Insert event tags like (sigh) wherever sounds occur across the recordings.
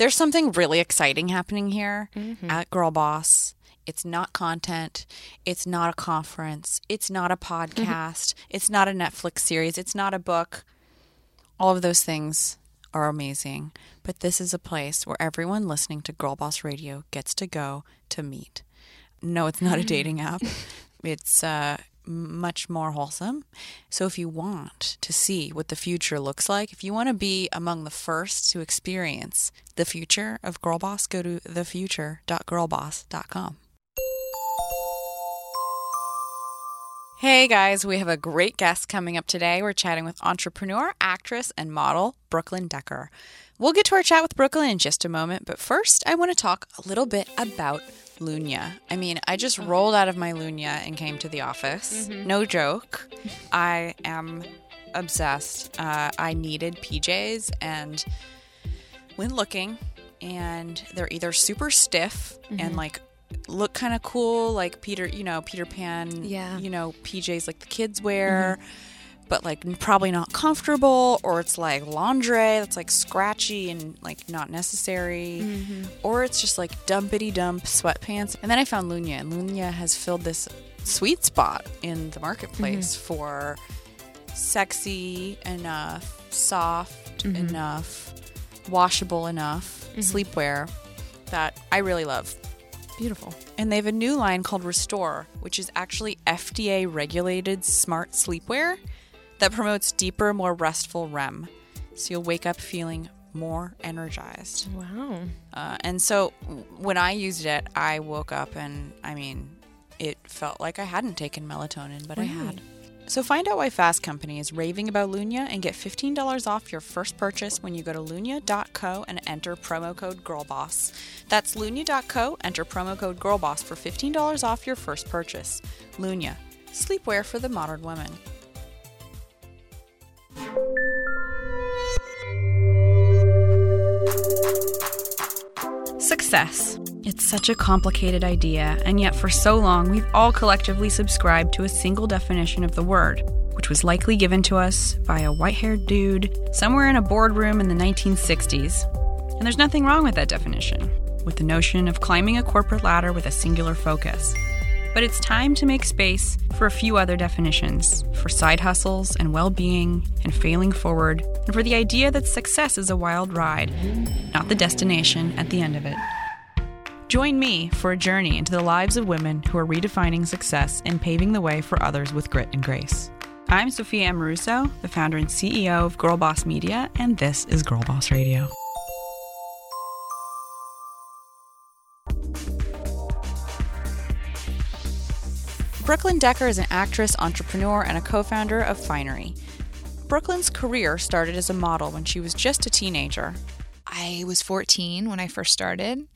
There's something really exciting happening here Mm-hmm. at Girl Boss. It's not content. It's not a conference. It's not a podcast. it's not a Netflix series. It's not a book. All of those things are amazing. But this is a place where everyone listening to Girl Boss Radio gets to go to meet. No, it's not a dating (laughs) app. It's uh, much more wholesome. So if you want to see what the future looks like, if you want to be among the first to experience the future of Girl Boss, go to thefuture.girlboss.com. Hey guys, we have a great guest coming up today. We're chatting with entrepreneur, actress, and model Brooklyn Decker. We'll get to our chat with Brooklyn in just a moment, but first, I want to talk a little bit about Lunya. I mean, I just rolled out of my Lunya and came to the office. No joke. I am obsessed. Uh, I needed PJs and went looking, and they're either super stiff and like look kind of cool, like Peter, you know, Peter Pan, Yeah. you know, PJs like the kids wear, mm-hmm. but like probably not comfortable, or it's like lingerie that's like scratchy and like not necessary, mm-hmm. or it's just like dumpity dump sweatpants. And then I found Lunya, and Lunya has filled this sweet spot in the marketplace mm-hmm. for sexy enough, soft enough, washable enough sleepwear that I really love. Beautiful. And they have a new line called Restore, which is actually FDA regulated smart sleepwear that promotes deeper, more restful REM. So you'll wake up feeling more energized. Wow. Uh, and so when I used it, I woke up and I mean, it felt like I hadn't taken melatonin, but I had. So find out why Fast Company is raving about Lunya and get $15 off your first purchase when you go to lunya.co and enter promo code GIRLBOSS. That's lunya.co, enter promo code GIRLBOSS for $15 off your first purchase. Lunya, sleepwear for the modern woman. Success. It's such a complicated idea, and yet for so long we've all collectively subscribed to a single definition of the word, which was likely given to us by a white haired dude somewhere in a boardroom in the 1960s. And there's nothing wrong with that definition, with the notion of climbing a corporate ladder with a singular focus. But it's time to make space for a few other definitions for side hustles and well being and failing forward, and for the idea that success is a wild ride, not the destination at the end of it. Join me for a journey into the lives of women who are redefining success and paving the way for others with grit and grace. I'm Sophia Amoruso, the founder and CEO of Girl Boss Media, and this is Girl Boss Radio. Brooklyn Decker is an actress, entrepreneur, and a co founder of Finery. Brooklyn's career started as a model when she was just a teenager. I was 14 when I first started.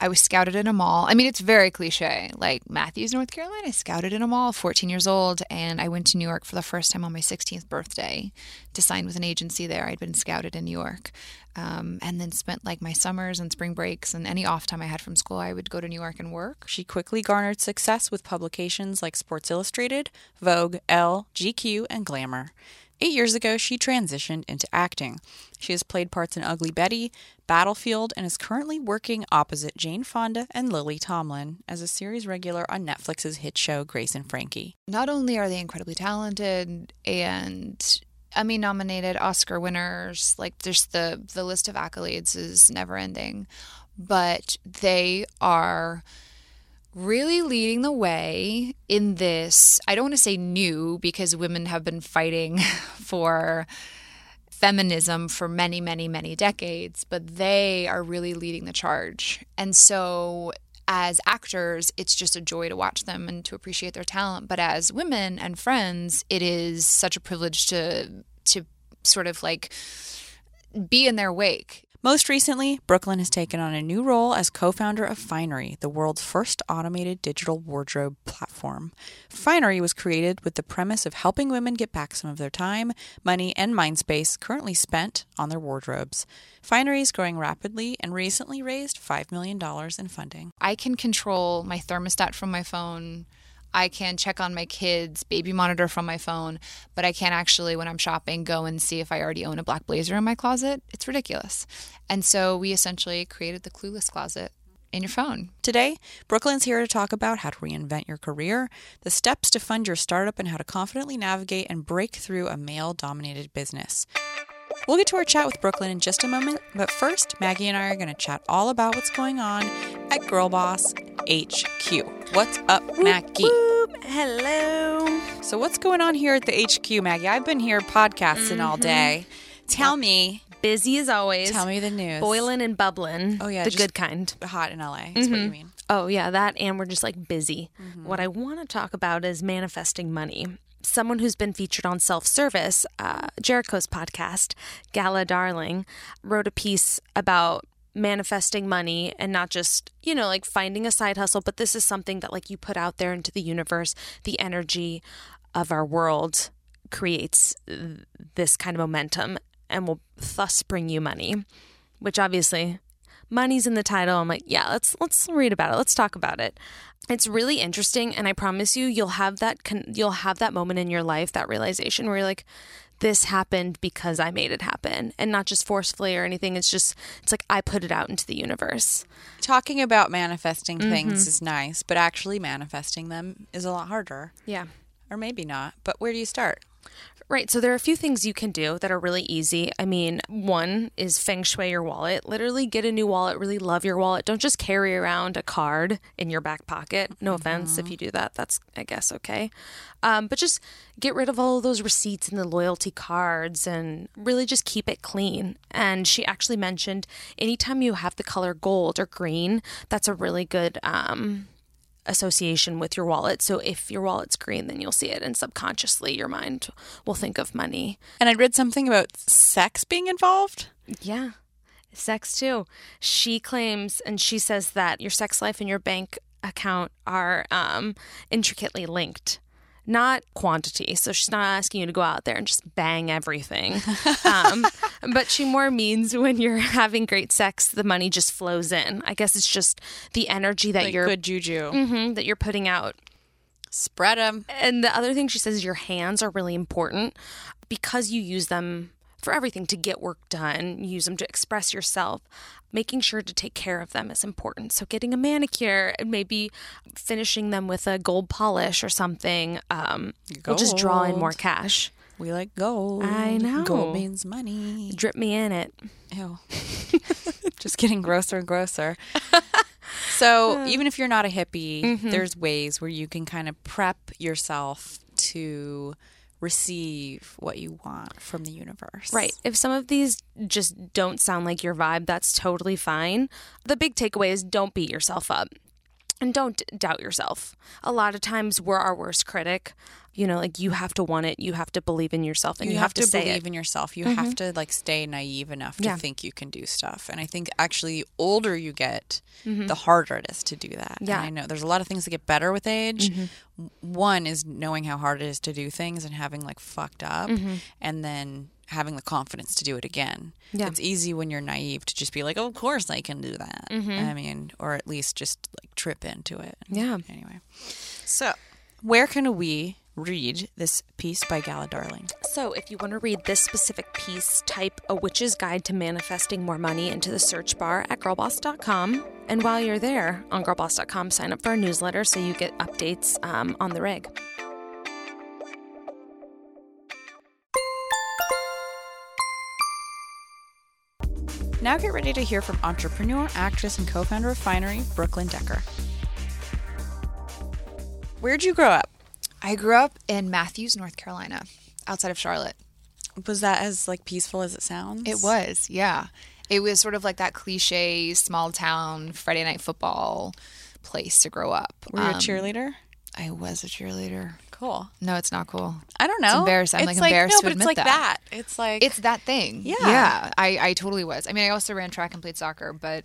I was scouted in a mall. I mean, it's very cliche. Like Matthews, North Carolina, scouted in a mall, 14 years old, and I went to New York for the first time on my 16th birthday to sign with an agency there. I'd been scouted in New York, um, and then spent like my summers and spring breaks and any off time I had from school. I would go to New York and work. She quickly garnered success with publications like Sports Illustrated, Vogue, Elle, GQ, and Glamour. Eight years ago, she transitioned into acting. She has played parts in Ugly Betty, Battleship, and is currently working opposite Jane Fonda and Lily Tomlin as a series regular on Netflix's hit show Grace and Frankie. not only are they incredibly talented and Emmy nominated Oscar winners, like just the the list of accolades is never ending, but they are really leading the way in this. I don't want to say new because women have been fighting (laughs) for feminism for many, many, many decades, but they are really leading the charge. And so, as actors, it's just a joy to watch them and to appreciate their talent. But as women and friends, it is such a privilege to to sort of like be in their wake. Most recently, Brooklyn has taken on a new role as co founder of Finery, the world's first automated digital wardrobe platform. Finery was created with the premise of helping women get back some of their time, money, and mind space currently spent on their wardrobes. Finery is growing rapidly and recently raised $5 million in funding. I can control my thermostat from my phone. I can check on my kids' baby monitor from my phone, but I can't actually, when I'm shopping, go and see if I already own a black blazer in my closet. It's ridiculous. And so we essentially created the Clueless Closet in your phone. Today, Brooklyn's here to talk about how to reinvent your career, the steps to fund your startup, and how to confidently navigate and break through a male dominated business. We'll get to our chat with Brooklyn in just a moment, but first, Maggie and I are going to chat all about what's going on at Girl Boss HQ. What's up, Maggie? Whoop, hello. So, what's going on here at the HQ, Maggie? I've been here podcasting all day. Tell me, Busy as always. tell me the news. Boiling and bubbling. Oh, yeah, The good kind. hot in LA. That's what you mean. Oh, yeah, that. And we're just like busy. Mm-hmm. What I want to talk about is manifesting money. Someone who's been featured on self service, uh, Jerico's podcast, Gala Darling, wrote a piece about manifesting money and not just, you know, like finding a side hustle, but this is something that like you put out there into the universe. The energy of our world creates this kind of momentum and will thus bring you money, which obviously money's in the title. I'm like, yeah, let's let's read about it. Let's talk about it. It's really interesting, and I promise you, you'll have that con- you'll have that moment in your life, that realization where you're like, this happened because I made it happen, and not just forcefully or anything. It's just it's like I put it out into the universe. Talking about manifesting things Mm-hmm. is nice, but actually manifesting them is a lot harder. Yeah. Or maybe not. But where do you start? Right. So there are a few things you can do that are really easy. I mean, one is feng shui your wallet. Literally get a new wallet, really love your wallet. Don't just carry around a card in your back pocket. No offense if you do that. That's, I guess, okay. Um, but just get rid of all of those receipts and the loyalty cards and really just keep it clean. And she actually mentioned anytime you have the color gold or green, that's a really good. Um, association with your wallet. So if your wallet's green, then you'll see it, and subconsciously your mind will think of money. And I read something about sex being involved. Yeah, sex too. She claims and she says that your sex life and your bank account are um, intricately linked. Not quantity. So she's not asking you to go out there and just bang everything. (laughs) um, but she more means when you're having great sex, the money just flows in. I guess it's just the energy that Like you're good juju. Mhm, that you're putting out Spread them. And the other thing she says is your hands are really important because you use them for everything to get work done, use them to express yourself. Making sure to take care of them is important. So, getting a manicure and maybe finishing them with a gold polish or something um, will just draw in more cash. We like gold. I know. Gold means money. Drip me in it. Ew. (laughs) Just getting grosser and grosser. (laughs) So, even if you're not a hippie, Mm-hmm. there's ways where you can kind of prep yourself to receive what you want from the universe. Right. If some of these just don't sound like your vibe, that's totally fine. The big takeaway is don't beat yourself up and don't doubt yourself. A lot of times we're our worst critic. You know, like you have to want it, you have to believe in yourself, and you, you, have, to, say believe it. Mm-hmm. in yourself. You have to like stay naive enough to Yeah. think you can do stuff. And I think actually, the older you get, the harder it is to do that. Mm-hmm. Yeah. Mm-hmm. I know there's a lot of things that get better with age. W- One is knowing how hard it is to do things and having like fucked up, and then having the confidence to do it again. Mm-hmm. Yeah. It's easy when you're naive to just be like, "Oh, of course I can do that." I mean, or at least just like trip into it. Mm-hmm. Yeah. Anyway, so where can we read this piece by Gala Darling? So, if you want to read this specific piece, type A Witch's Guide to Manifesting More Money into the search bar at girlboss.com. And while you're there on girlboss.com, sign up for our newsletter so you get updates um, on the rig. Now get ready to hear from entrepreneur, actress, and co founder of Finery, Brooklyn Decker. Where'd you grow up? I grew up in Matthews, North Carolina, outside of Charlotte. Was that as like peaceful as it sounds? It was, yeah. It was sort of like that cliche small town Friday night football place to grow up. Were you a Um, cheerleader? I was a cheerleader. Cool. No, it's not cool. I don't know. embarrassing. I'm, like, like, embarrassed no, to but admit it's like that. that. It's like It's that thing. Yeah. Yeah. I, I totally was. I mean, I also ran track and played soccer, but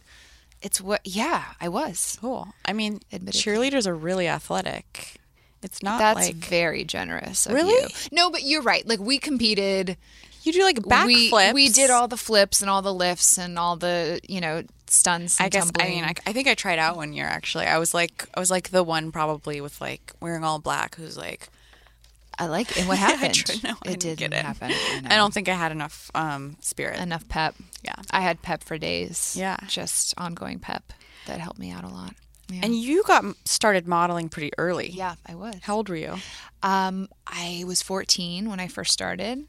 it's what, yeah, I was. cool. I mean, Admittedly. cheerleaders are really athletic. It's not That's like very generous. Really? You. No, but you're right. Like we competed. You do like we backflips. we did all the flips and all the lifts and all the you know stunts. And I guess I mean I, I think I tried out one year actually. I was like I was like the one probably with like wearing all black who's like I like it. And what (laughs) I happened? tried- no, it didn't didn't get it. happen. I. (laughs) I don't think I had enough um spirit. enough pep. Yeah. I had pep for days. Yeah. just ongoing pep that helped me out a lot. Yeah. And you got started modeling pretty early. yeah, I was. How old were you? Um, I was 14 when I first started.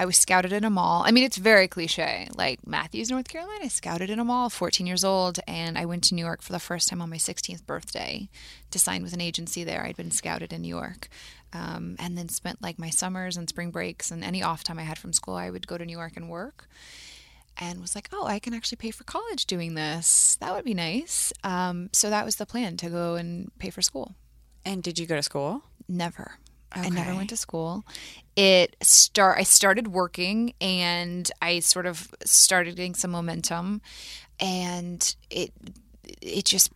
I was scouted in a mall. I mean, it's very cliche. Like Matthews, North Carolina, I scouted in a mall, 14 years old, and I went to New York for the first time on my 16th birthday to sign with an agency there. I'd been scouted in New York. Um, and then spent like my summers and spring breaks and any off time I had from school, I would go to New York and work. And was like, oh, I can actually pay for college doing this. That would be nice. Um, so that was the plan to go and pay for school. And did you go to school? Never. I never went to school. It start I started working and I sort of started getting some momentum and it it just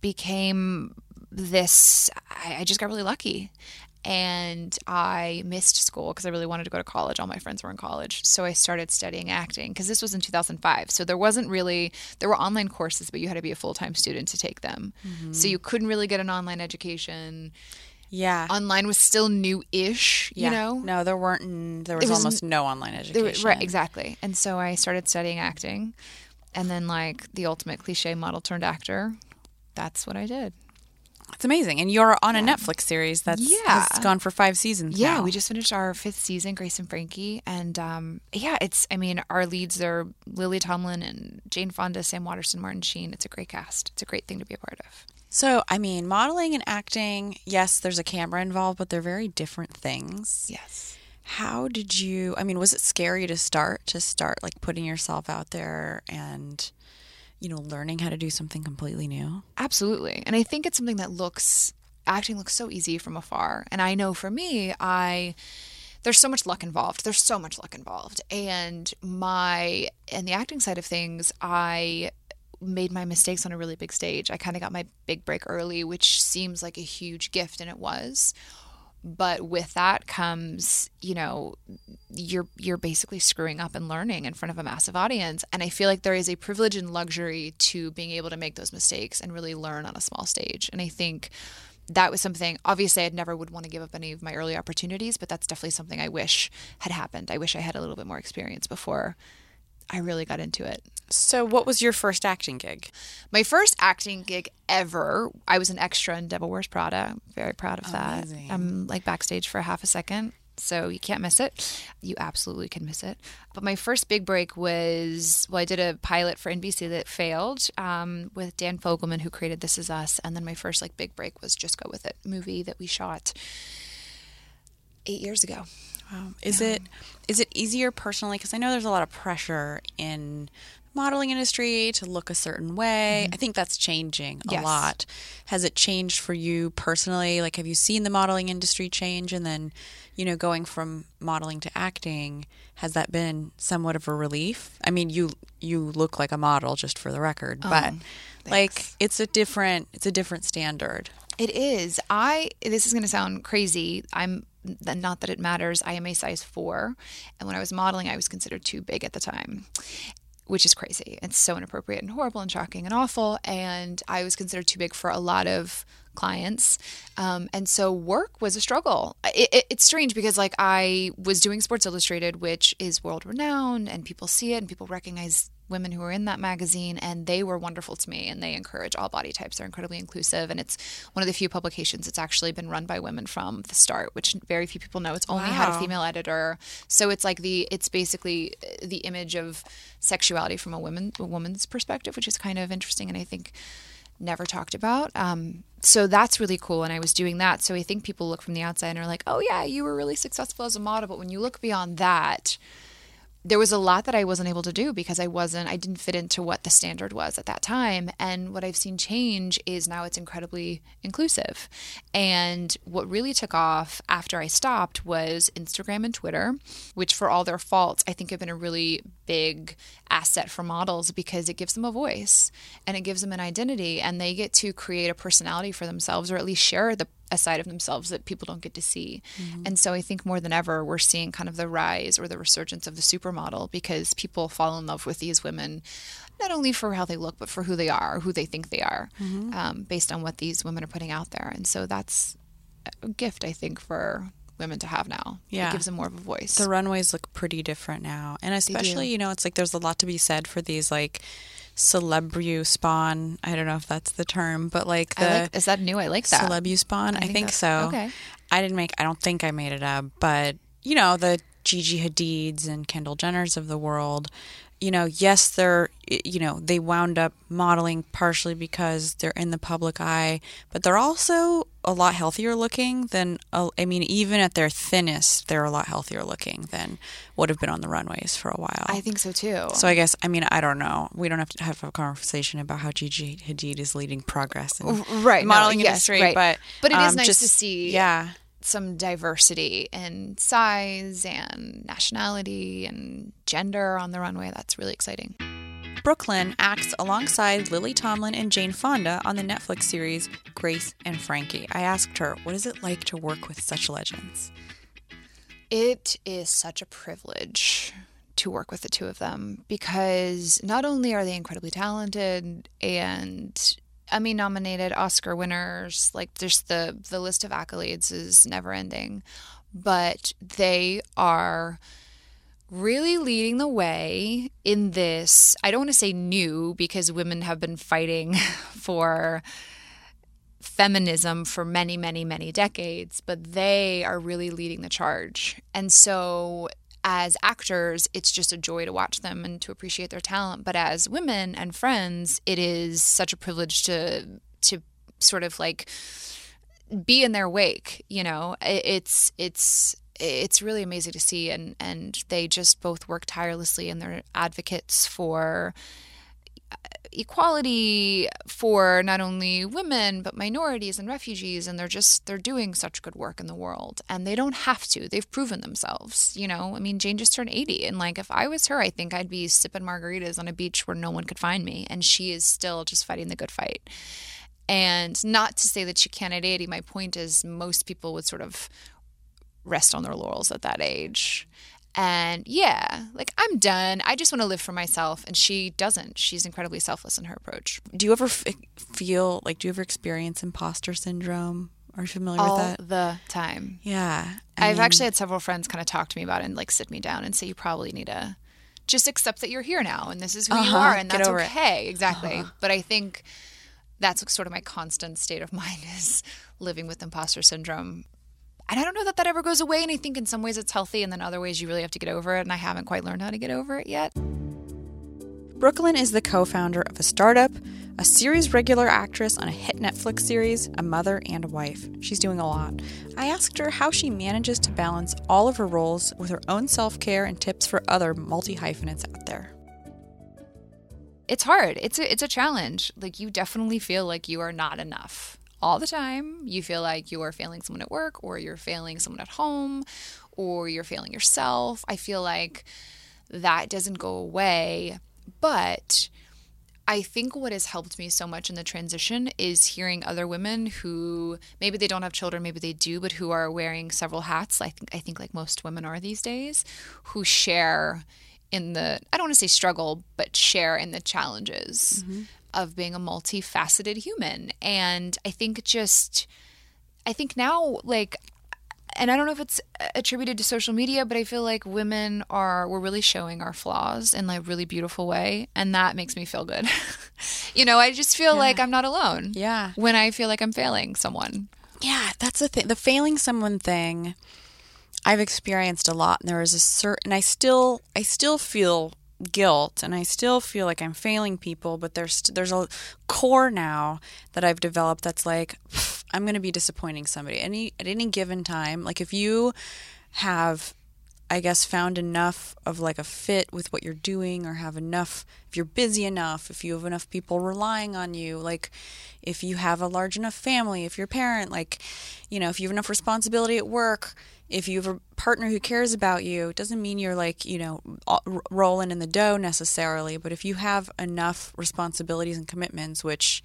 became this I, I just got really lucky and I missed school because I really wanted to go to college. All my friends were in college. So I started studying acting because this was in 2005. So there wasn't really, there were online courses, but you had to be a full time student to take them. So mm-hmm. you couldn't really get an online education Yeah. online was still new-ish, you yeah. know. No, there weren't. There was, was almost no online education. was- right, exactly. And so I started studying acting, and then like the ultimate cliche model turned actor. That's what I did. It's amazing. And you're on a Netflix series that's Yeah. has gone for five seasons. Yeah, now. we just finished our fifth season, Grace and Frankie, and um, yeah, it's. I mean, our leads are Lily Tomlin and Jane Fonda, Sam Waterston, Martin Sheen. It's a great cast. It's a great thing to be a part of. So, I mean, modeling and acting, yes, there's a camera involved, but they're very different things. Yes. How did you, I mean, was it scary to start, to start like putting yourself out there and, you know, learning how to do something completely new? Absolutely. And I think it's something that looks acting looks so easy from afar. And I know for me, I there's so much luck involved. There's so much luck involved. And my and the acting side of things, I made my mistakes on a really big stage. I kind of got my big break early, which seems like a huge gift and it was. But with that comes, you know, you're you're basically screwing up and learning in front of a massive audience. And I feel like there is a privilege and luxury to being able to make those mistakes and really learn on a small stage. And I think that was something obviously I'd never would want to give up any of my early opportunities, but that's definitely something I wish had happened. I wish I had a little bit more experience before I really got into it. So, what was your first acting gig? My first acting gig ever, I was an extra in Devil Wears Prada. Very proud of that. I'm like backstage for a half a second, so you can't miss it. You absolutely can miss it. But my first big break was well, I did a pilot for NBC that failed um, with Dan Fogelman, who created This Is Us, and then my first like big break was Just Go With It movie that we shot eight years ago. Wow. Is it is it easier personally? Because I know there's a lot of pressure in the modeling industry to look a certain way. Mm-hmm. I think that's changing a Yes. lot. Has it changed for you personally? Like, have you seen the modeling industry change? And then, you know, going from modeling to acting, has that been somewhat of a relief? I mean, you you look like a model, just for the record, oh, but like it's a different it's a different standard. It is. I. This is going to sound crazy. I'm not that it matters. I am a size four, and when I was modeling, I was considered too big at the time, which is crazy. It's so inappropriate and horrible and shocking and awful. And I was considered too big for a lot of clients, um, and so work was a struggle. It, it, it's strange because like I was doing Sports Illustrated, which is world renowned, and people see it and people recognize women who were in that magazine and they were wonderful to me and they encourage all body types they're incredibly inclusive and it's one of the few publications that's actually been run by women from the start which very few people know it's only had a female editor so it's like the it's basically the image of sexuality from a woman a woman's perspective which is kind of interesting and i think never talked about. Um, so that's really cool. And I was doing that. So I think people look from the outside and are like, oh, yeah, you were really successful as a model. But when you look beyond that, there was a lot that I wasn't able to do because I wasn't, I didn't fit into what the standard was at that time. And what I've seen change is now it's incredibly inclusive. And what really took off after I stopped was Instagram and Twitter, which for all their faults, I think have been a really big asset for models because it gives them a voice and it gives them an identity and they get to create a personality for themselves or at least share the, a side of themselves that people don't get to see. And so I think more than ever, we're seeing kind of the rise or the resurgence of the supermodel because people fall in love with these women, not only for how they look, but for who they are, who they think they are, um, based on what these women are putting out there. And so that's a gift, I think, for women to have now. Yeah. It gives them more of a voice. the runways look pretty different now and especially you know it's like there's a lot to be said for these like celebu spawn i don't know if that's the term but like the I like, is that new? I like that. celebu spawn i, think think, so okay. i didn't make i don't think i made it up but you know the gigi hadids and kendall jenners of the world you know yes they're you know they wound up modeling partially because they're in the public eye but they're also a lot healthier looking than uh, i mean even at their thinnest they're a lot healthier looking than would have been on the runways for a while I think so too. so I guess I mean I don't know. We don't have to have a conversation about how Gigi Hadid is leading progress in right, the no, modeling yes, industry, right. but But it is um, nice just- to see Yeah, some diversity in size and nationality and gender on the runway. That's really exciting. Brooklyn acts alongside Lily Tomlin and Jane Fonda on the Netflix series Grace and Frankie. I asked her, "What is it like to work with such legends?" It is such a privilege to work with the two of them because not only are they incredibly talented and Emmy nominated Oscar winners, like there's the the list of accolades is never ending, but they are really leading the way in this. I don't want to say new because women have been fighting (laughs) for feminism for many, many, many decades, but they are really leading the charge. And so, as actors, it's just a joy to watch them and to appreciate their talent. But as women and friends, it is such a privilege to to sort of like be in their wake. You know, it's it's it's really amazing to see, and and they just both work tirelessly, and they're advocates for uh, equality for not only women but minorities and refugees and they're just they're doing such good work in the world and they don't have to. They've proven themselves you know? I mean jane just turned 80 and like if i was her i think i'd be sipping margaritas on a beach where no one could find me and she is still just fighting the good fight. And not to say that she can't at 80 my point is most people would sort of rest on their laurels at that age and yeah, like I'm done. I just want to live for myself. And she doesn't. She's incredibly selfless in her approach. Do you ever f- feel like? Do you ever experience imposter syndrome? Are you familiar All with that? the time. Yeah, I I've mean, actually had several friends kind of talk to me about it and like sit me down and say, you probably need to just accept that you're here now and this is who you Uh-huh, are and that's over it. okay. Exactly. But I think that's sort of my constant state of (laughs) mind is living with imposter syndrome. And I don't know that that ever goes away. And I think in some ways it's healthy, and then other ways you really have to get over it. And I haven't quite learned how to get over it yet. Brooklyn is the co founder of a startup, a series regular actress on a hit Netflix series, a mother, and a wife. She's doing a lot. I asked her how she manages to balance all of her roles with her own self care and tips for other multi hyphenates out there. it's hard. It's a it's a challenge. Like you definitely feel like you are not enough all the time. You feel like you are failing someone at work or you're failing someone at home or you're failing yourself. I feel like that doesn't go away, but I think what has helped me so much in the transition is hearing other women who maybe they don't have children, maybe they do, but who are wearing several hats. I think I think like most women are these days, who share in the I don't want to say struggle, but share in the challenges mm-hmm. Of being a multifaceted human. And I think just I think now like and I don't know if it's attributed to social media, but I feel like women are we're really showing our flaws in like a really beautiful way, and that makes me feel good. (laughs) you know, I just feel like I'm not alone. Yeah. When I feel like I'm failing someone. Yeah, that's the thing. The failing someone thing I've experienced a lot and there is a certain I still I still feel guilt and I still feel like I'm failing people, but there's there's a core now that I've developed that's like I'm going to be disappointing somebody any at any given time. Like if you have I guess found enough of like a fit with what you're doing or have enough if you're busy enough, if you have enough people relying on you, like if you have a large enough family, if you're a parent, like you know, if you have enough responsibility at work, if you have a partner who cares about you, it doesn't mean you're like, you know, rolling in the dough necessarily, but if you have enough responsibilities and commitments, which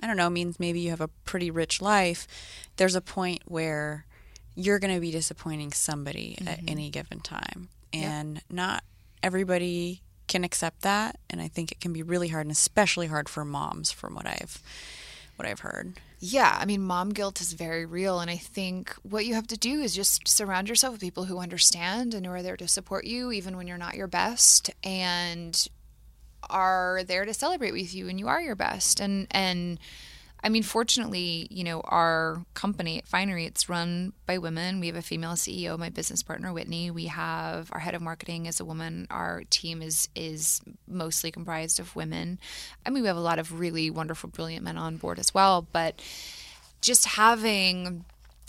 I don't know, means maybe you have a pretty rich life, there's a point where you're going to be disappointing somebody mm-hmm. at any given time. And yep. not everybody can accept that, and I think it can be really hard and especially hard for moms from what I've what I've heard. Yeah, I mean, mom guilt is very real. And I think what you have to do is just surround yourself with people who understand and who are there to support you, even when you're not your best, and are there to celebrate with you when you are your best. And, and, I mean, fortunately, you know, our company at Finery, it's run by women. We have a female CEO, my business partner Whitney. We have our head of marketing is a woman. Our team is is mostly comprised of women. I mean, we have a lot of really wonderful, brilliant men on board as well. But just having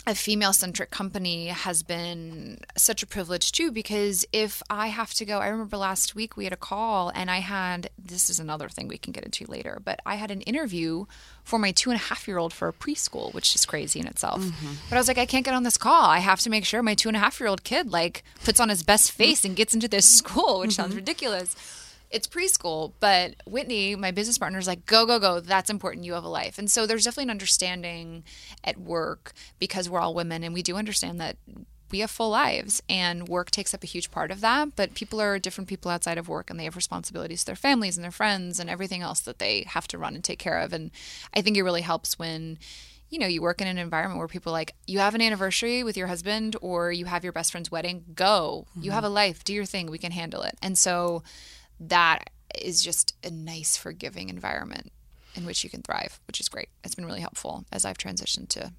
a female centric company has been such a privilege too because if I have to go, I remember last week we had a call and I had this is another thing we can get into later, but I had an interview for my two and a half year old for a preschool, which is crazy in itself. Mm-hmm. But I was like, I can't get on this call. I have to make sure my two and a half year old kid like puts on his best face and gets into this school, which mm-hmm. sounds ridiculous it's preschool, but Whitney, my business partner, is like, go, go, go. That's important. You have a life. And so there's definitely an understanding at work because we're all women and we do understand that we have full lives and work takes up a huge part of that. But people are different people outside of work and they have responsibilities to their families and their friends and everything else that they have to run and take care of. And I think it really helps when you know, you work in an environment where people like, you have an anniversary with your husband or you have your best friend's wedding, go. Mm-hmm. You have a life, do your thing, we can handle it. And so that is just a nice, forgiving environment in which you can thrive, which is great. It's been really helpful as I've transitioned to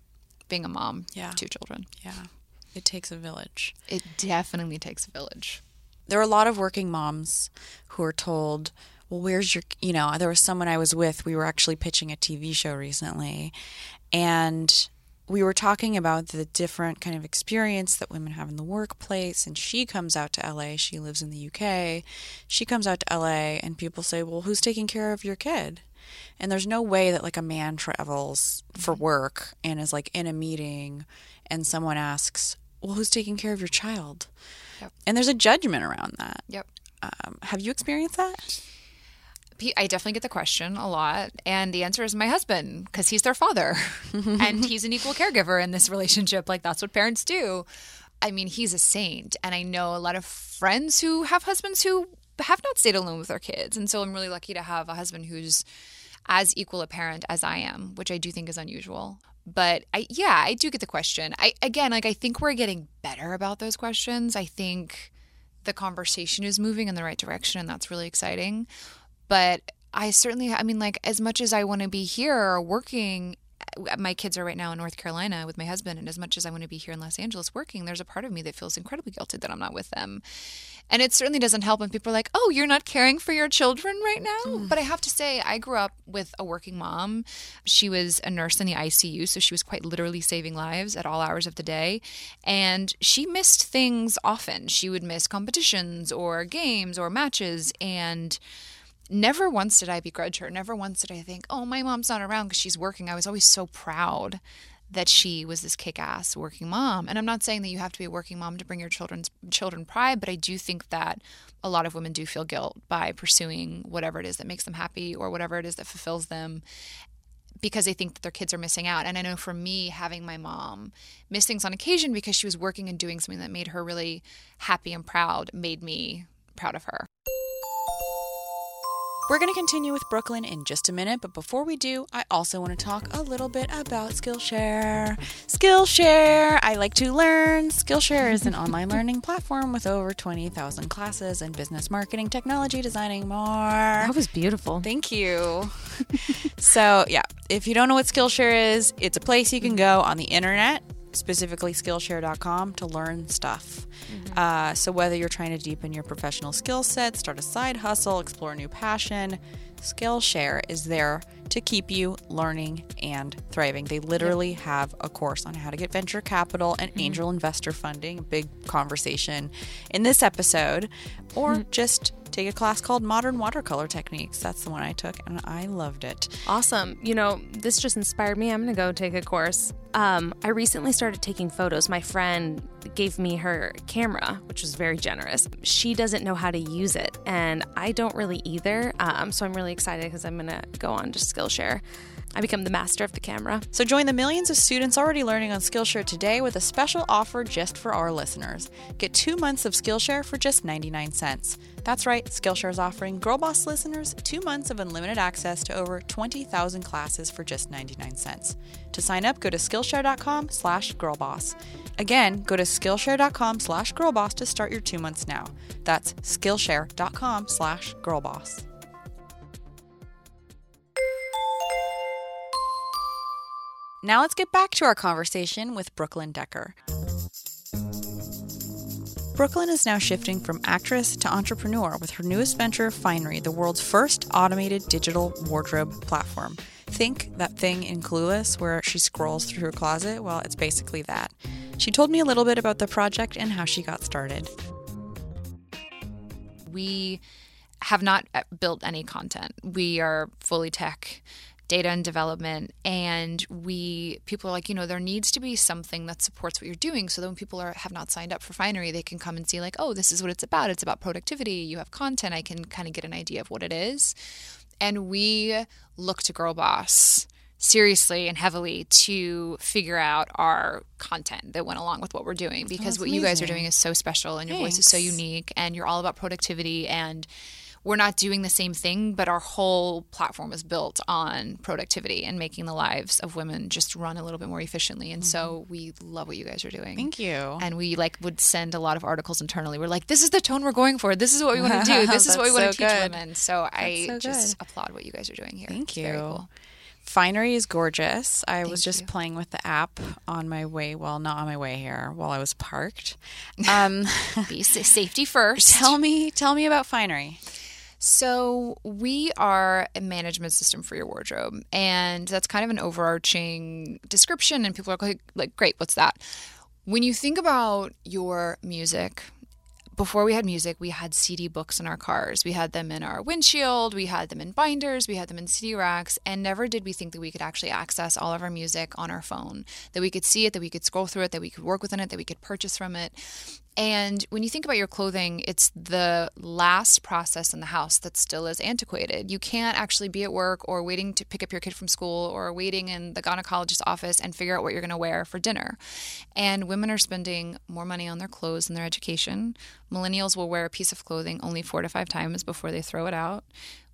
being a mom yeah. two children. Yeah. It takes a village. It definitely takes a village. There are a lot of working moms who are told, well, where's your, you know, there was someone I was with, we were actually pitching a TV show recently, and we were talking about the different kind of experience that women have in the workplace and she comes out to LA she lives in the UK she comes out to LA and people say well who's taking care of your kid? And there's no way that like a man travels for mm-hmm. work and is like in a meeting and someone asks well who's taking care of your child? Yep. and there's a judgment around that. Yep. Um, have you experienced that I definitely get the question a lot. And the answer is my husband, because he's their father. (laughs) and he's an equal caregiver in this relationship. Like, that's what parents do. I mean, he's a saint. And I know a lot of friends who have husbands who have not stayed alone with their kids. And so I'm really lucky to have a husband who's as equal a parent as I am, which I do think is unusual. But I, yeah, I do get the question. I, again, like, I think we're getting better about those questions. I think the conversation is moving in the right direction, and that's really exciting. But I certainly, I mean, like, as much as I want to be here working, my kids are right now in North Carolina with my husband, and as much as I want to be here in Los Angeles working, there's a part of me that feels incredibly guilty that I'm not with them. And it certainly doesn't help when people are like, oh, you're not caring for your children right now. Mm. But I have to say, I grew up with a working mom. She was a nurse in the ICU, so she was quite literally saving lives at all hours of the day. And she missed things often. She would miss competitions or games or matches. And never once did I begrudge her. Never once did I think, oh, my mom's not around because she's working. I was always so proud that she was this kick-ass working mom. And I'm not saying that you have to be a working mom to bring your children's children pride, but I do think that a lot of women do feel guilt by pursuing whatever it is that makes them happy or whatever it is that fulfills them because they think that their kids are missing out. And I know for me, having my mom miss things on occasion because she was working and doing something that made her really happy and proud made me proud of her. We're going to continue with Brooklyn in just a minute, but before we do, I also want to talk a little bit about Skillshare. Skillshare! I like to learn. Skillshare is an online learning platform with over 20,000 classes in business marketing, technology, designing, more. That was beautiful. Thank you. (laughs) so, yeah, if you don't know what Skillshare is, it's a place you can go on the internet specifically Skillshare.com to learn stuff. Mm-hmm. Uh, so, whether you're trying to deepen your professional skill set, start a side hustle, explore a new passion, Skillshare is there to keep you learning and thriving. They literally yep. have a course on how to get venture capital and mm-hmm. angel investor funding, a big conversation in this episode, or mm-hmm. just take a class called Modern Watercolor Techniques. That's the one I took, and I loved it. Awesome. You know, this just inspired me. I'm going to go take a course. Um, I recently started taking photos. My friend gave me her camera, which was very generous. She doesn't know how to use it, and I don't really either. Um, so I'm really excited because I'm going to go on to Skillshare. I become the master of the camera. So join the millions of students already learning on Skillshare today with a special offer just for our listeners. Get two months of Skillshare for just 99 cents. That's right, Skillshare is offering Girlboss listeners two months of unlimited access to over 20,000 classes for just 99 cents. To sign up, go to Skillshare.com slash girlboss. Again, go to Skillshare.com slash girlboss to start your two months now. That's Skillshare.com slash girlboss. Now let's get back to our conversation with Brooklyn Decker. Brooklyn is now shifting from actress to entrepreneur with her newest venture, Finery, the world's first automated digital wardrobe platform. Think that thing in Clueless where she scrolls through her closet? Well, it's basically that. She told me a little bit about the project and how she got started. We have not uh, built any content. We are fully tech data and development and we people are like you know there needs to be something that supports what you're doing so that when people are have not signed up for finery they can come and see like oh this is what it's about. It's about productivity. You have content. I can kind of get an idea of what it is. And we look to girl boss seriously and heavily to figure out our content that went along with what we're doing oh, because That's what you guys are doing is so special and your voice is so unique and you're all about productivity and we're not doing the same thing but our whole platform is built on productivity and making the lives of women just run a little bit more efficiently and so we love what you guys are doing Mm-hmm. Thank you. and we like would send a lot of articles internally. We're like, this is the tone we're going for. This is what we want to do. (laughs) This is what we That's want so to teach good. women. So I so just applaud what you guys are doing here. Thank It's you. cool. Finery is gorgeous. I was just you. playing with the app on my way, well, not on my way here, while I was parked. Um, (laughs) Be safety first. (laughs) tell me, tell me about Finery. So we are a management system for your wardrobe, and that's kind of an overarching description. And people are like, like, great, what's that? When you think about your music, before we had music, we had CD books in our cars. We had them in our windshield, we had them in binders, we had them in CD racks, and never did we think that we could actually access all of our music on our phone, that we could see it, that we could scroll through it, that we could work within it, that we could purchase from it. And when you think about your clothing, it's the last process in the house that still is antiquated. You can't actually be at work or waiting to pick up your kid from school or waiting in the gynecologist's office and figure out what you're going to wear for dinner. And women are spending more money on their clothes than their education. Millennials will wear a piece of clothing only four to five times before they throw it out.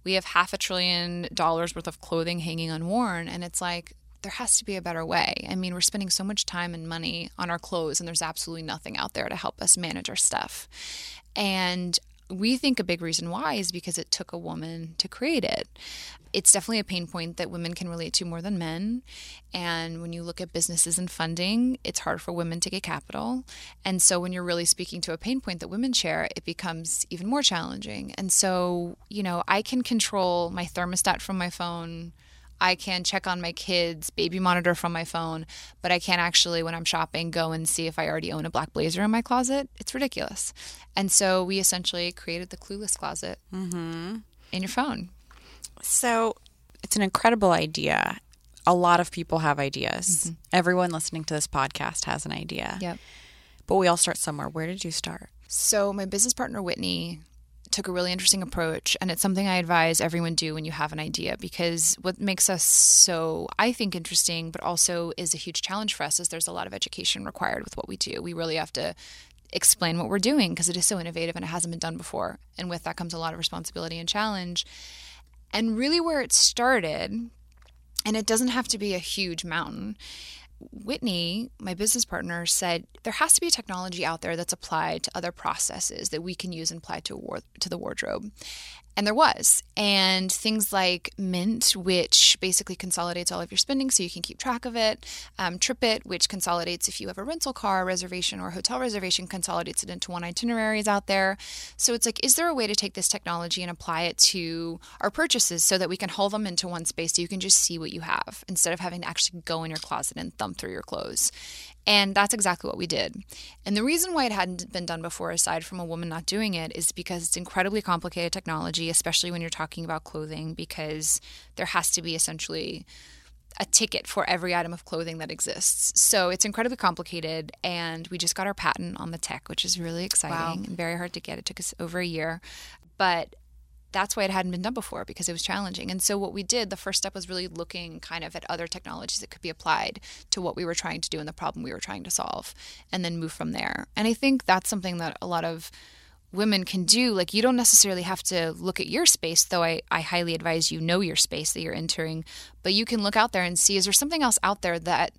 We have half a trillion dollars worth of clothing hanging unworn. And it's like, there has to be a better way. I mean, we're spending so much time and money on our clothes, and there's absolutely nothing out there to help us manage our stuff. And we think a big reason why is because it took a woman to create it. It's definitely a pain point that women can relate to more than men. And when you look at businesses and funding, it's hard for women to get capital. And so when you're really speaking to a pain point that women share, it becomes even more challenging. And so, you know, I can control my thermostat from my phone. I can check on my kids' baby monitor from my phone, but I can't actually, when I'm shopping, go and see if I already own a black blazer in my closet. It's ridiculous. And so we essentially created the Clueless Closet mm-hmm. in your phone. So it's an incredible idea. A lot of people have ideas. Mm-hmm. Everyone listening to this podcast has an idea. Yep. But we all start somewhere. Where did you start? So my business partner Whitney took a really interesting approach and it's something I advise everyone do when you have an idea because what makes us so I think interesting but also is a huge challenge for us is there's a lot of education required with what we do. We really have to explain what we're doing because it is so innovative and it hasn't been done before. And with that comes a lot of responsibility and challenge. And really where it started and it doesn't have to be a huge mountain. Whitney, my business partner, said there has to be technology out there that's applied to other processes that we can use and apply to war- to the wardrobe. And there was. And things like Mint, which basically consolidates all of your spending so you can keep track of it. Um, TripIt, which consolidates if you have a rental car reservation or hotel reservation, consolidates it into one itinerary is out there. So it's like, is there a way to take this technology and apply it to our purchases so that we can haul them into one space so you can just see what you have instead of having to actually go in your closet and thumb through your clothes? And that's exactly what we did. And the reason why it hadn't been done before, aside from a woman not doing it, is because it's incredibly complicated technology, especially when you're talking about clothing, because there has to be essentially a ticket for every item of clothing that exists. So it's incredibly complicated. And we just got our patent on the tech, which is really exciting wow. and very hard to get. It took us over a year. But that's why it hadn't been done before because it was challenging. And so what we did, the first step was really looking kind of at other technologies that could be applied to what we were trying to do and the problem we were trying to solve and then move from there. And I think that's something that a lot of women can do. Like you don't necessarily have to look at your space, though I, I highly advise you know your space that you're entering, but you can look out there and see is there something else out there that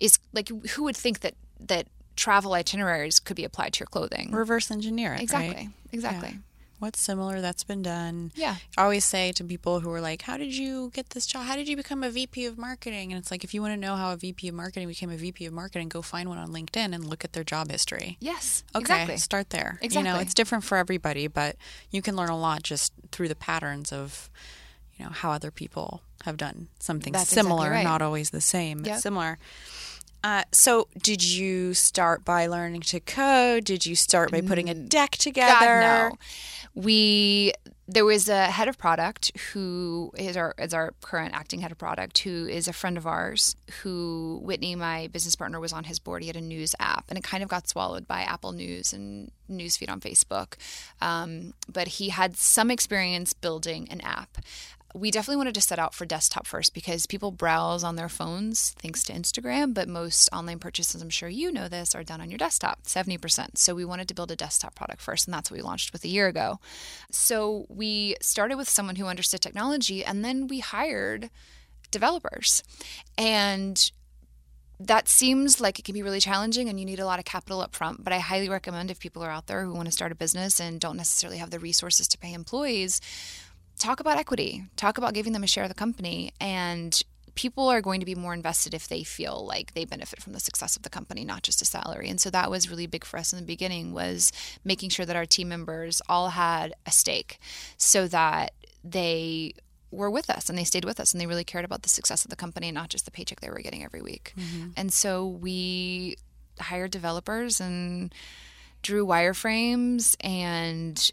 is like who would think that that travel itineraries could be applied to your clothing? Reverse engineer it. Exactly. Right? Exactly. Yeah what's similar that's been done. Yeah. I always say to people who are like, How did you get this job? How did you become a VP of marketing? And it's like, if you want to know how a VP of marketing became a VP of marketing, go find one on LinkedIn and look at their job history. Yes. Okay. Exactly. Start there. Exactly. You know, it's different for everybody, but you can learn a lot just through the patterns of, you know, how other people have done something That's similar, exactly right. not always the same, but yep. similar. Uh, so, did you start by learning to code? Did you start by putting a deck together? God, no. We there was a head of product who is our is our current acting head of product who is a friend of ours who Whitney my business partner was on his board. He had a news app and it kind of got swallowed by Apple News and newsfeed on Facebook. Um, but he had some experience building an app we definitely wanted to set out for desktop first because people browse on their phones thanks to Instagram, but most online purchases, I'm sure you know this, are done on your desktop, 70%. So we wanted to build a desktop product first, and that's what we launched with a year ago. So we started with someone who understood technology, and then we hired developers. And that seems like it can be really challenging and you need a lot of capital up front but i highly recommend if people are out there who want to start a business and don't necessarily have the resources to pay employees talk about equity, talk about giving them a share of the company. And people are going to be more invested if they feel like they benefit from the success of the company not just a salary and so that was really big for us in the beginning was making sure that our team members all had a stake so that they were with us and they stayed with us and they really cared about the success of the company and not just the paycheck they were getting every week mm-hmm. and so we hired developers and drew wireframes and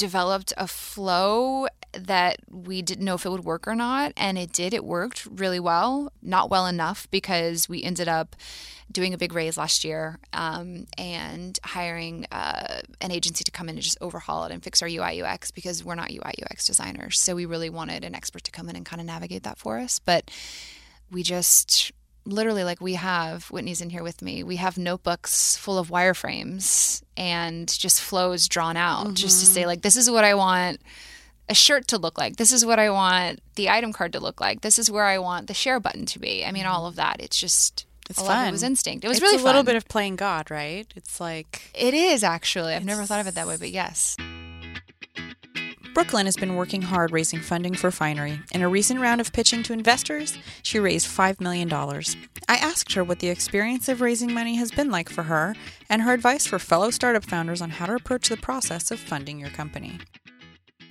developed a flow that we didn't know if it would work or not. And it did. It worked really well. Not well enough because we ended up doing a big raise last year um, and hiring uh, an agency to come in and just overhaul it and fix our UI UX because we're not UI UX designers. So we really wanted an expert to come in and kind of navigate that for us. But we just literally like we have Whitney's in here with me. We have notebooks full of wireframes and just flows drawn out mm-hmm. just to say mm-hmm. like this is what I want a shirt to look like. This is what I want the item card to look like. This is where I want the share button to be. I mean all of that. It's just it's a fun. it was instinct. It was it's really a fun. little bit of playing God, right? It's like It is actually. I've never thought of it that way, but yes. Brooklyn has been working hard raising funding for Finery. In a recent round of pitching to investors, she raised $5 million. I asked her what the experience of raising money has been like for her and her advice for fellow startup founders on how to approach the process of funding your company.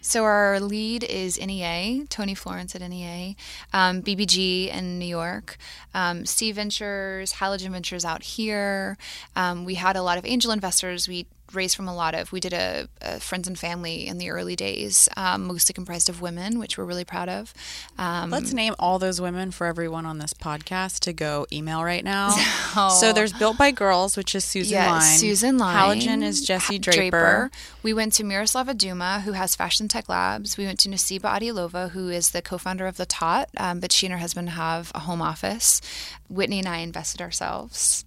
So our lead is NEA, Tony Florence at NEA, um, BBG in New York, um, C Ventures, Halogen Ventures out here. Um, we had a lot of angel investors. We raised from a lot of we did a, a friends and family in the early days um, mostly comprised of women which we're really proud of. Um, let's name all those women for everyone on this podcast to go email right now. (laughs) So, so there's built by girls which is susan yes, Lyne susan Lyne halogen is jesse draper. draper. we went to miroslava duma who has fashion tech labs. We went to nasiba Adilova, who is the co-founder of the tot um, but she and her husband have a home office. Whitney and i invested ourselves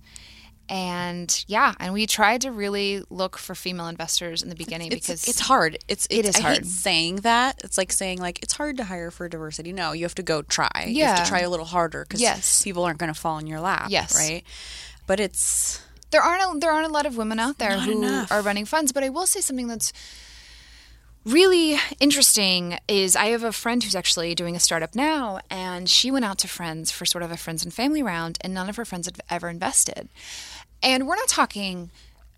and yeah, and we tried to really look for female investors in the beginning it's, because it's hard. It's, it's it is I hard. saying that. It's like saying like it's hard to hire for diversity. No, you have to go try. Yeah. You have to try a little harder because yes. people aren't going to fall in your lap. Yes, right. But it's there aren't a, there aren't a lot of women out there who enough. are running funds. But I will say something that's really interesting is I have a friend who's actually doing a startup now, and she went out to friends for sort of a friends and family round, and none of her friends had ever invested. And we're not talking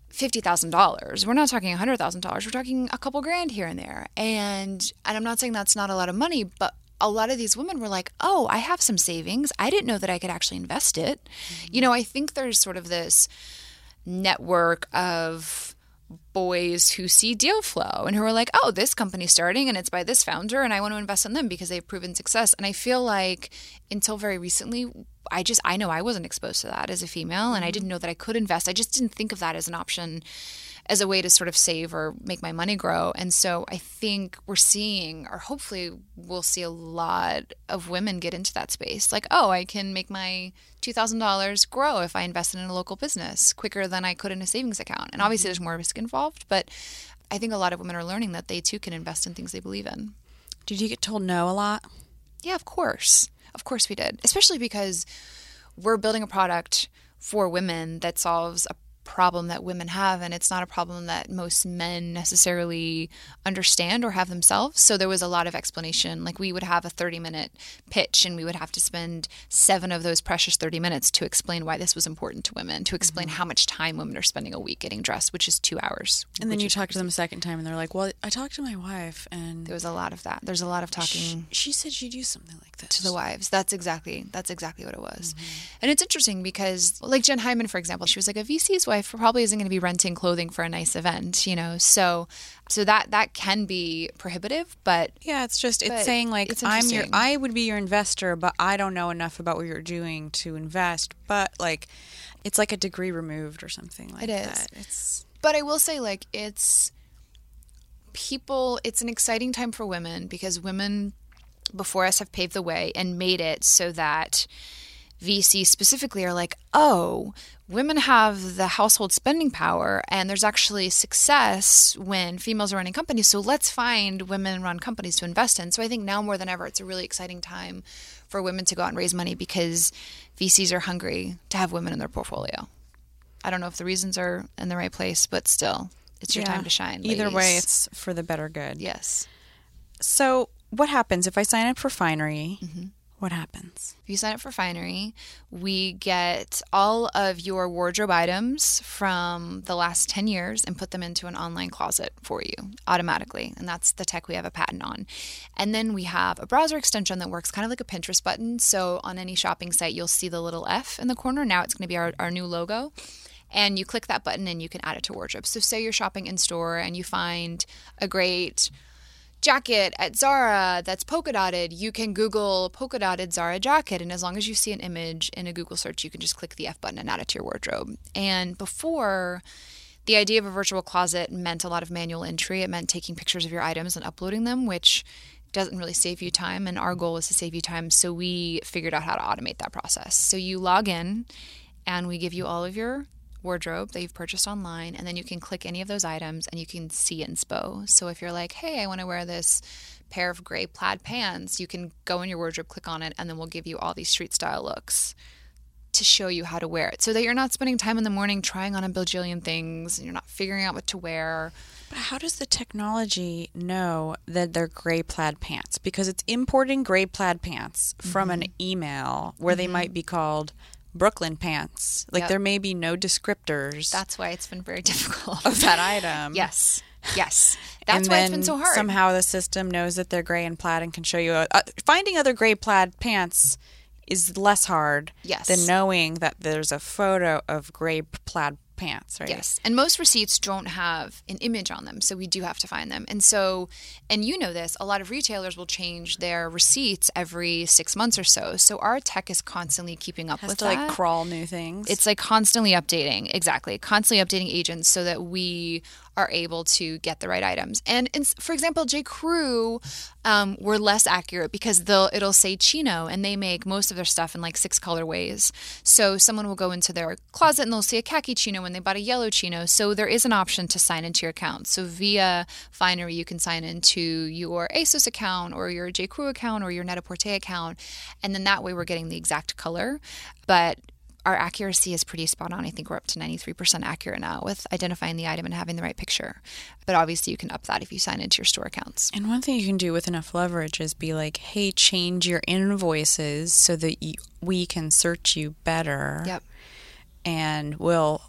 fifty thousand dollars. We're not talking a hundred thousand dollars. We're talking a couple grand here and there. And and I'm not saying that's not a lot of money, but a lot of these women were like, "Oh, I have some savings. I didn't know that I could actually invest it." Mm-hmm. You know, I think there's sort of this network of boys who see deal flow and who are like, oh, this company's starting and it's by this founder and I want to invest in them because they've proven success. And I feel like until very recently, I just, I know I wasn't exposed to that as a female and I mm-hmm. didn't know that I could invest. I just didn't think of that as an option as a way to sort of save or make my money grow. And so I think we're seeing, or hopefully we'll see a lot of women get into that space. Like, oh, I can make my $2,000 grow if I invest in a local business quicker than I could in a savings account. And obviously there's more risk involved, but I think a lot of women are learning that they too can invest in things they believe in. Did you get told no a lot? Yeah, of course. Of course we did. Especially because we're building a product for women that solves a problem that women have and it's not a problem that most men necessarily understand or have themselves. So there was a lot of explanation. Like we would have a 30 minute pitch and we would have to spend 7 of those precious 30 minutes to explain why this was important to women to explain mm-hmm. how much time women are spending a week getting dressed which is 2 hours and then you talk to them a second time and they're like well I talked to my wife and there was a lot of that. There's a lot of talking she, she said she'd use something like this. to the wives. That's exactly that's exactly what it was. Mm-hmm. and it's interesting because like Jenn Hyman for example she was like a VC's wife wife probably isn't going to be renting clothing for a nice event, you know. So so that that can be prohibitive, but yeah, it's just it's saying like it's I'm your I would be your investor, but I don't know enough about what you're doing to invest. But like it's like a degree removed or something like it is. that. It's but I will say like it's people it's an exciting time for women because women before us have paved the way and made it so that VC specifically are like, oh, women have the household spending power and there's actually success when females are running companies. So let's find women run companies to invest in. So I think now more than ever, it's a really exciting time for women to go out and raise money because VCs are hungry to have women in their portfolio. I don't know if the reasons are in the right place, but still, it's your yeah. time to shine. Ladies. Either way, it's for the better good. Yes. So, what happens if I sign up for Finery? Mm-hmm what happens? If you sign up for Finery, we get all of your wardrobe items from the last 10 years and put them into an online closet for you automatically. And that's the tech we have a patent on. And then we have a browser extension that works kind of like a Pinterest button. So on any shopping site, you'll see the little F in the corner. Now it's going to be our, our new logo and you click that button and you can add it to wardrobe. So say you're shopping in store and you find a great jacket at Zara that's polka dotted, you can Google polka dotted Zara jacket. And as long as you see an image in a Google search, you can just click the F button and add it to your wardrobe. And before, the idea of a virtual closet meant a lot of manual entry. It meant taking pictures of your items and uploading them, which doesn't really save you time. And our goal was to save you time. So we figured out how to automate that process. So you log in and we give you all of your wardrobe that you've purchased online, and then you can click any of those items and you can see inspo. So if you're like, hey, I want to wear this pair of gray plaid pants, you can go in your wardrobe, click on it, and then we'll give you all these street style looks to show you how to wear it so that you're not spending time in the morning trying on a bajillion things and you're not figuring out what to wear. But how does the technology know that they're gray plaid pants? Because it's importing gray plaid pants from mm-hmm. an email where mm-hmm. they might be called Brooklyn pants. Like yep. there may be no descriptors. That's why it's been very (laughs) difficult of that item. yes. Yes. That's why it's been so hard. Somehow the system knows that they're gray and plaid and can show you a, uh, finding other gray plaid pants is less hard yes. than knowing that there's a photo of gray plaid pants, right? Yes. And most receipts don't have an image on them, so we do have to find them. And so, and you know this, a lot of retailers will change their receipts every six months or so. So our tech is constantly keeping up Has with to, that. like crawl new things. It's like constantly updating, exactly, constantly updating agents so that we are able to get the right items. And, and for example, J. Crew um, were less accurate because they'll it'll say chino, and they make most of their stuff in like six colorways. So someone will go into their closet and they'll see a khaki chino when they bought a yellow chino. So there is an option to sign into your account. So via Finery, you can sign into your ASOS account or your J. Crew account or your Net-a-Porter account, and then that way we're getting the exact color. But our accuracy is pretty spot on. I think we're up to 93% accurate now with identifying the item and having the right picture. But obviously, you can up that if you sign into your store accounts. And one thing you can do with enough leverage is be like, hey, change your invoices so that you, we can search you better. Yep. And we'll,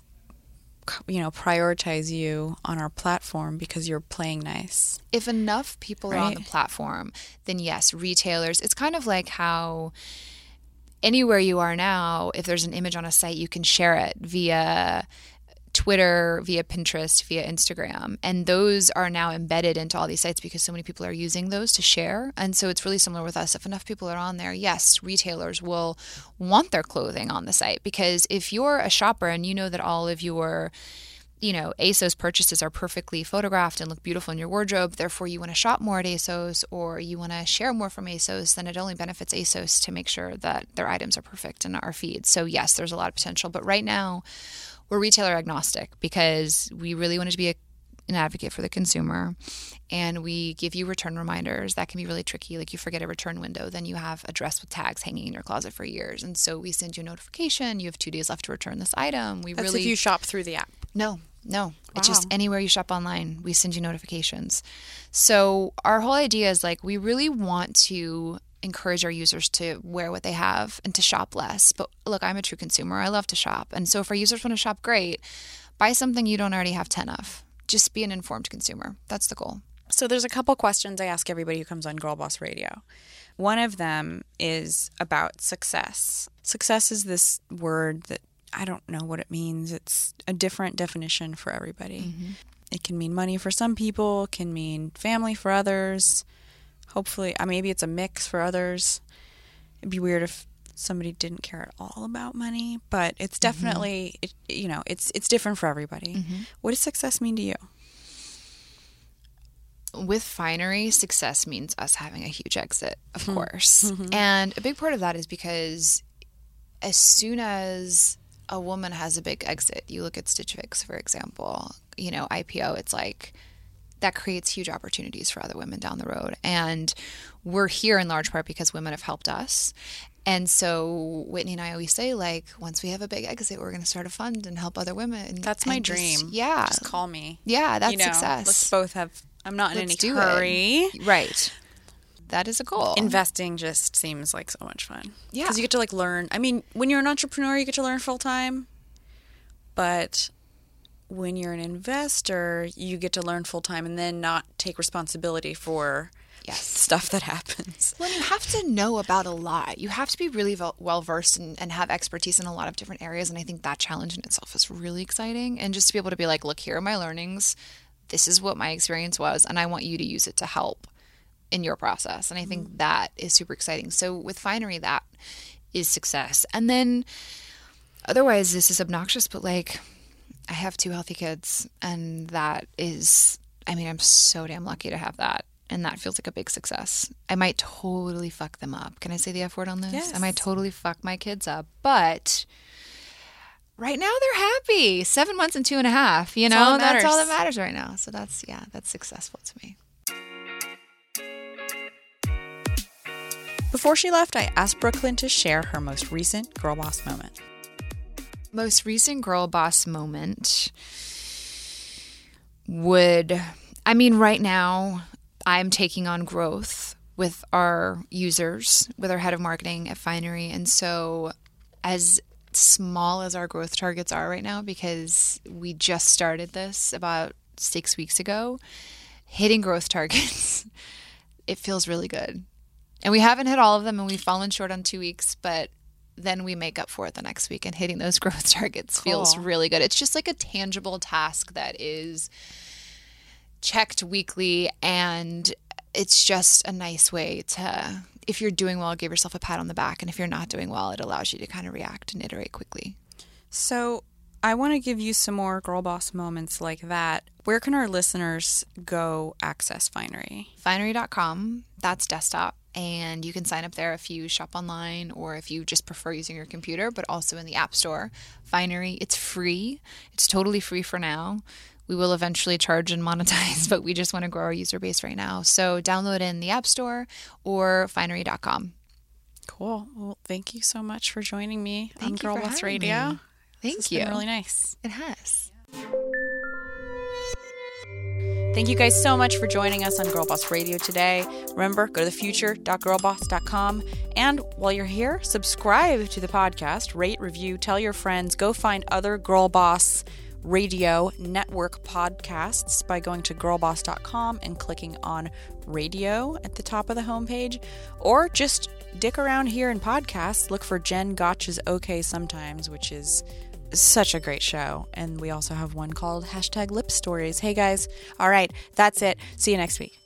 you know, prioritize you on our platform because you're playing nice. If enough people are on the platform, then yes, retailers, it's kind of like how anywhere you are now, if there's an image on a site, you can share it via Twitter, via Pinterest, via Instagram. And those are now embedded into all these sites because so many people are using those to share. And so it's really similar with us. If enough people are on there, yes, retailers will want their clothing on the site because if you're a shopper and you know that all of your you know, ASOS purchases are perfectly photographed and look beautiful in your wardrobe. Therefore, you want to shop more at ASOS or you want to share more from ASOS, then it only benefits ASOS to make sure that their items are perfect in our feed. So, yes, there's a lot of potential. But right now, we're retailer agnostic because we really wanted to be a, an advocate for the consumer. And we give you return reminders. That can be really tricky. Like you forget a return window, then you have a dress with tags hanging in your closet for years. And so we send you a notification. You have two days left to return this item. We That's really if you shop through the app. no, no. It's just anywhere you shop online, we send you notifications. So, our whole idea is like we really want to encourage our users to wear what they have and to shop less. But look, I'm a true consumer. I love to shop. And so, if our users want to shop, great. Buy something you don't already have 10 of. Just be an informed consumer. That's the goal. So there's a couple questions I ask everybody who comes on Girl Boss Radio. One of them is about success. Success is this word that I don't know what it means. It's a different definition for everybody. Mm-hmm. It can mean money for some people, can mean family for others. Hopefully, uh, maybe it's a mix for others. It'd be weird if somebody didn't care at all about money, but it's mm-hmm. definitely it, you know, it's it's different for everybody. Mm-hmm. What does success mean to you? with finery, success means us having a huge exit, of course. And a big part of that is because as soon as a woman has a big exit, you look at Stitch Fix, for example, you know, IPO, it's like that creates huge opportunities for other women down the road. And we're here in large part because women have helped us. And so Whitney and I always say, like, once we have a big exit, we're going to start a fund and help other women. That's my and just- dream. yeah. Just call me. yeah, that's you know, success. Let's both have. I'm not in Let's any do it. hurry. Right. That is a goal. Investing just seems like so much fun. Yeah. because you get to like learn. I mean, when you're an entrepreneur, you get to learn full time, but when you're an investor, you get to learn full time and then not take responsibility for Yes. stuff that happens. Well, you have to know about a lot. You have to be really well versed and, and have expertise in a lot of different areas. And I think that challenge in itself is really exciting. And just to be able to be like, look, here are my learnings. This is what my experience was. And I want you to use it to help in your process. And I think mm-hmm. that is super exciting. So with Finery, that is success. And then otherwise, this is obnoxious, but like, I have two healthy kids. And that is, I mean, I'm so damn lucky to have that. And that feels like a big success. I might totally fuck them up. Can I say the F word on this? Yes. I might totally fuck my kids up. But right now they're happy. Seven months and two and a half. You know, all that that's all that matters right now. So that's, yeah, that's successful to me. Before she left, I asked Brooklyn to share her most recent girl boss moment. most recent girl boss moment would I mean right now I'm taking on growth with our users, with our head of marketing at Finery and so as small as our growth targets are right now because we just started this about 6 weeks ago, hitting growth targets (laughs) it feels really good. And we haven't hit all of them and we've fallen short on 2 weeks, but then we make up for it the next week and hitting those (laughs) growth targets feels really good. It's just like a tangible task that is checked weekly and it's just a nice way to if you're doing well give yourself a pat on the back and if you're not doing well it allows you to kind of react and iterate quickly. So I want to give you some more girl boss moments like that. Where can our listeners go access Finery? Finery.com, that's desktop and you can sign up there if you shop online or if you just prefer using your computer, but also in the App Store. Finery, it's free. It's totally free for now. We will eventually charge and (laughs) monetize, but we just want to grow our user base right now. So download in the App Store or finery.com. Cool. Well, thank you so much for joining me Thank on Girl Boss having Radio. me. Thank It's you. been really nice. It has. Thank you guys so much for joining us on Girl Boss Radio today. Remember, go to thefuture.girlboss.com. And while you're here, subscribe to the podcast, rate, review, tell your friends, go find other Girl Boss Radio Network podcasts by going to girlboss.com and clicking on radio at the top of the homepage. Or just dick around here in podcasts, look for Jen Gotch's OK Sometimes, which is such a great show. And we also have one called hashtag lip stories. Hey guys. All right, that's it. See you next week.